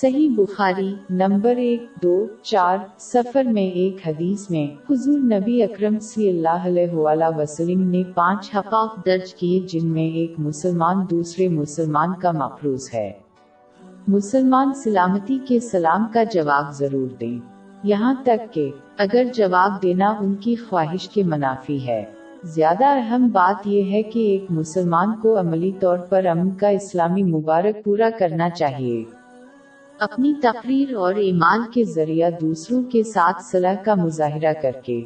صحیح بخاری نمبر ایک دو چار سفر میں ایک حدیث میں حضور نبی اکرم صلی اللہ علیہ وآلہ وسلم نے پانچ حقاق درج کیے جن میں ایک مسلمان دوسرے مسلمان کا مفروض ہے۔ مسلمان سلامتی کے سلام کا جواب ضرور دیں۔ یہاں تک کہ اگر جواب دینا ان کی خواہش کے منافی ہے۔ زیادہ اہم بات یہ ہے کہ ایک مسلمان کو عملی طور پر امن کا اسلامی مبارک پورا کرنا چاہیے۔ اپنی تقریر اور ایمان کے ذریعہ دوسروں کے ساتھ صلاح کا مظاہرہ کر کے۔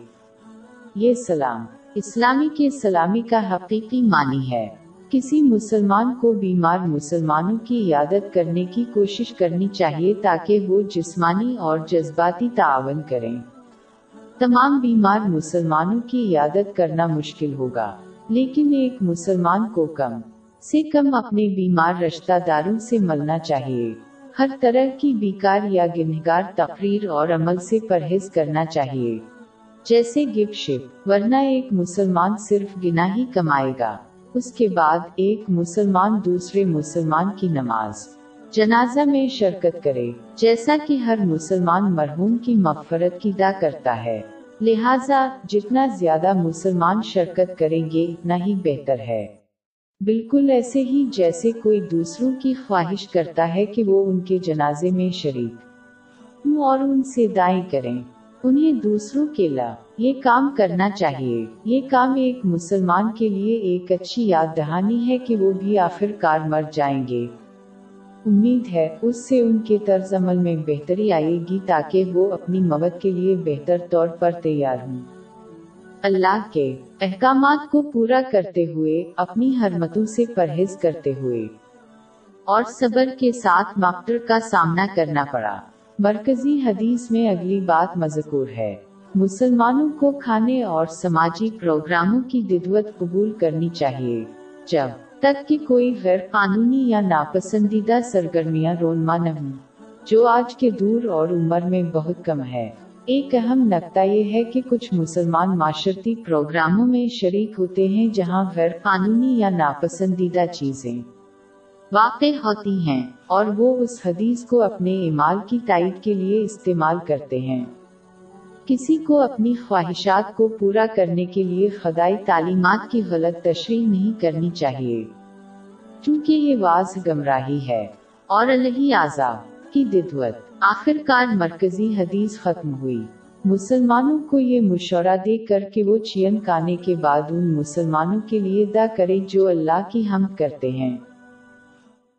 یہ سلام۔ اسلامی کے سلامی کا حقیقی معنی ہے۔ کسی مسلمان کو بیمار مسلمانوں کی عیادت کرنے کی کوشش کرنی چاہیے تاکہ وہ جسمانی اور جذباتی تعاون کریں۔ تمام بیمار مسلمانوں کی عیادت کرنا مشکل ہوگا، لیکن ایک مسلمان کو کم سے کم اپنے بیمار رشتہ داروں سے ملنا چاہیے۔ ہر طرح کی بیکار یا گنہگار تقریر اور عمل سے پرہیز کرنا چاہیے۔ جیسے گفٹ شپ، ورنہ ایک مسلمان صرف گنا ہی کمائے گا۔ اس کے بعد ایک مسلمان دوسرے مسلمان کی نماز۔ جنازہ میں شرکت کرے، جیسا کہ ہر مسلمان مرحوم کی مغفرت کی دا کرتا ہے۔ لہٰذا، جتنا زیادہ مسلمان شرکت کریں گے، اتنا ہی بہتر ہے۔ بالکل ایسے ہی جیسے کوئی دوسروں کی خواہش کرتا ہے کہ وہ ان کے جنازے میں شریک اور ان سے دائیں کریں۔ انہیں دوسروں کے لا، یہ کام کرنا چاہیے۔ یہ کام ایک مسلمان کے لیے ایک اچھی یاد دہانی ہے کہ وہ بھی آخر کار مر جائیں گے۔ امید ہے اس سے ان کے طرز عمل میں بہتری آئے گی تاکہ وہ اپنی موت کے لیے بہتر طور پر تیار ہوں۔ اللہ کے احکامات کو پورا کرتے ہوئے اپنی حرمتوں سے پرہیز کرتے ہوئے اور صبر کے ساتھ مقدر کا سامنا کرنا پڑا۔ مرکزی حدیث میں اگلی بات مذکور ہے۔ مسلمانوں کو کھانے اور سماجی پروگراموں کی ددوت قبول کرنی چاہیے۔ جب تک کہ کوئی غیر قانونی یا ناپسندیدہ سرگرمیاں رونما نہ ہوں جو آج کے دور اور عمر میں بہت کم ہے۔ ایک اہم نقطہ یہ ہے کہ کچھ مسلمان معاشرتی پروگراموں میں شریک ہوتے ہیں جہاں غیر قانونی یا ناپسندیدہ چیزیں واقع ہوتی ہیں اور وہ اس حدیث کو اپنے ایمال کی تائید کے لیے استعمال کرتے ہیں۔ کسی کو اپنی خواہشات کو پورا کرنے کے لیے خدائی تعلیمات کی غلط تشریح نہیں کرنی چاہیے۔ کیونکہ یہ واضح گمراہی ہے اور الہی آزاد کی ددوت۔ آخر کار مرکزی حدیث ختم ہوئی۔ مسلمانوں کو یہ مشورہ دے کر کہ وہ چین کانے کے بعد ان مسلمانوں کے لیے دا کرے جو اللہ کی ہم کرتے ہیں۔